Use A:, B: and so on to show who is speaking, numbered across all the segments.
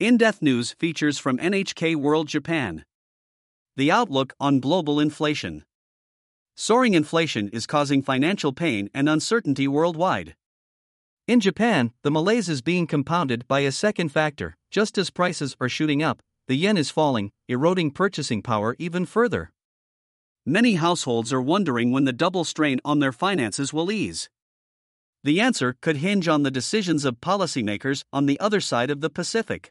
A: In depth news features from NHK World Japan. The outlook on global inflation. Soaring inflation is causing financial pain and uncertainty worldwide. In Japan, the malaise is being compounded by a second factor. Just as prices are shooting up, the yen is falling, eroding purchasing power even further. Many households are wondering when the double strain on their finances will ease. The answer could hinge on the decisions of policymakers on the other side of the Pacific.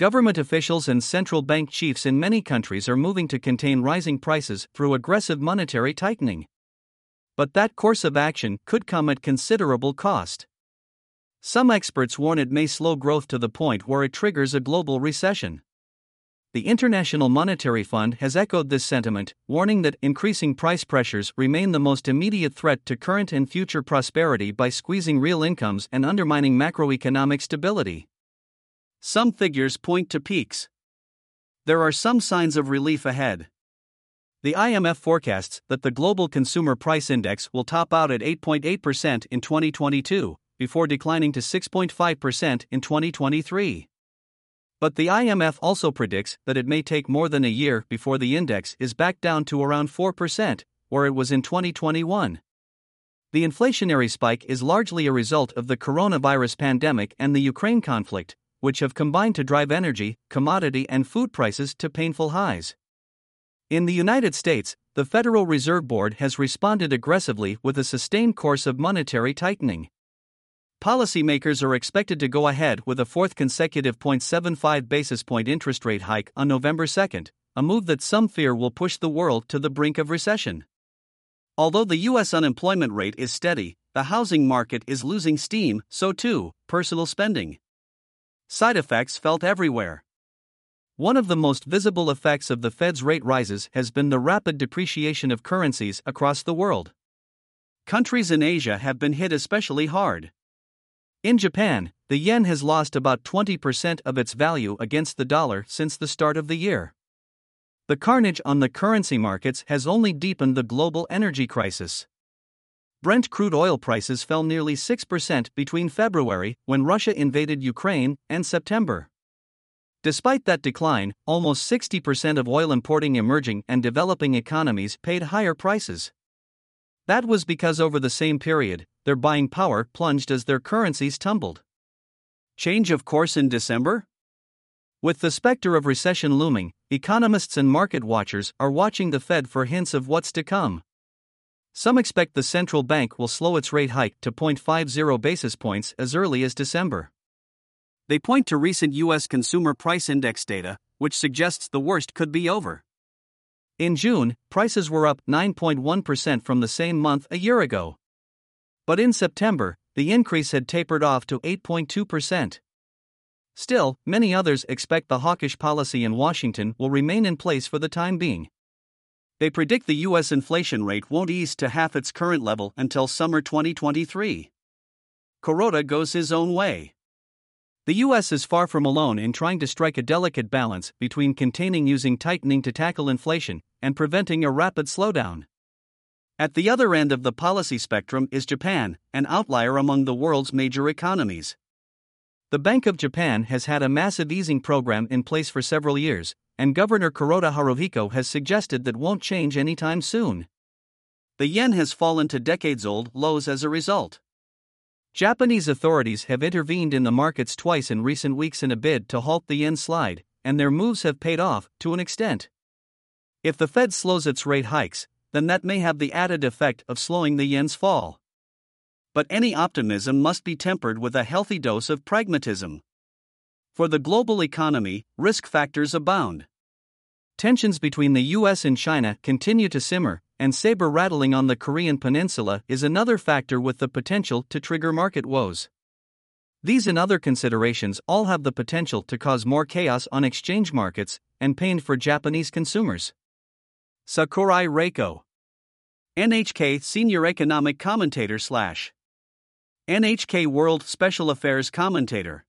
A: Government officials and central bank chiefs in many countries are moving to contain rising prices through aggressive monetary tightening. But that course of action could come at considerable cost. Some experts warn it may slow growth to the point where it triggers a global recession. The International Monetary Fund has echoed this sentiment, warning that increasing price pressures remain the most immediate threat to current and future prosperity by squeezing real incomes and undermining macroeconomic stability. Some figures point to peaks. There are some signs of relief ahead. The IMF forecasts that the global consumer price index will top out at 8.8% in 2022, before declining to 6.5% in 2023. But the IMF also predicts that it may take more than a year before the index is back down to around 4%, where it was in 2021. The inflationary spike is largely a result of the coronavirus pandemic and the Ukraine conflict, which have combined to drive energy, commodity, and food prices to painful highs. In the United States, the Federal Reserve Board has responded aggressively with a sustained course of monetary tightening. Policymakers are expected to go ahead with a fourth consecutive 0.75 basis point interest rate hike on November 2, a move that some fear will push the world to the brink of recession. Although the U.S. unemployment rate is steady, the housing market is losing steam, so too, personal spending. Side effects felt everywhere. One of the most visible effects of the Fed's rate rises has been the rapid depreciation of currencies across the world. Countries in Asia have been hit especially hard. In Japan, the yen has lost about 20% of its value against the dollar since the start of the year. The carnage on the currency markets has only deepened the global energy crisis. Brent crude oil prices fell nearly 6% between February, when Russia invaded Ukraine, and September. Despite that decline, almost 60% of oil importing emerging and developing economies paid higher prices. That was because over the same period, their buying power plunged as their currencies tumbled. Change of course in December? With the specter of recession looming, economists and market watchers are watching the Fed for hints of what's to come. Some expect the central bank will slow its rate hike to 0.50 basis points as early as December. They point to recent U.S. Consumer Price Index data, which suggests the worst could be over. In June, prices were up 9.1% from the same month a year ago. But in September, the increase had tapered off to 8.2%. Still, many others expect the hawkish policy in Washington will remain in place for the time being. They predict the U.S. inflation rate won't ease to half its current level until summer 2023. Kuroda goes his own way. The US is far from alone in trying to strike a delicate balance between containing using tightening to tackle inflation and preventing a rapid slowdown. At the other end of the policy spectrum is Japan, an outlier among the world's major economies. The Bank of Japan has had a massive easing program in place for several years, and Governor Kuroda Haruhiko has suggested that won't change anytime soon. The yen has fallen to decades old lows as a result. Japanese authorities have intervened in the markets twice in recent weeks in a bid to halt the yen slide, and their moves have paid off, to an extent. If the Fed slows its rate hikes, then that may have the added effect of slowing the yen's fall. But any optimism must be tempered with a healthy dose of pragmatism. For the global economy, risk factors abound. Tensions between the US and China continue to simmer, and saber rattling on the Korean peninsula is another factor with the potential to trigger market woes. These and other considerations all have the potential to cause more chaos on exchange markets and pain for Japanese consumers. Sakurai Reiko, NHK Senior Economic Commentator slash NHK World Special Affairs Commentator.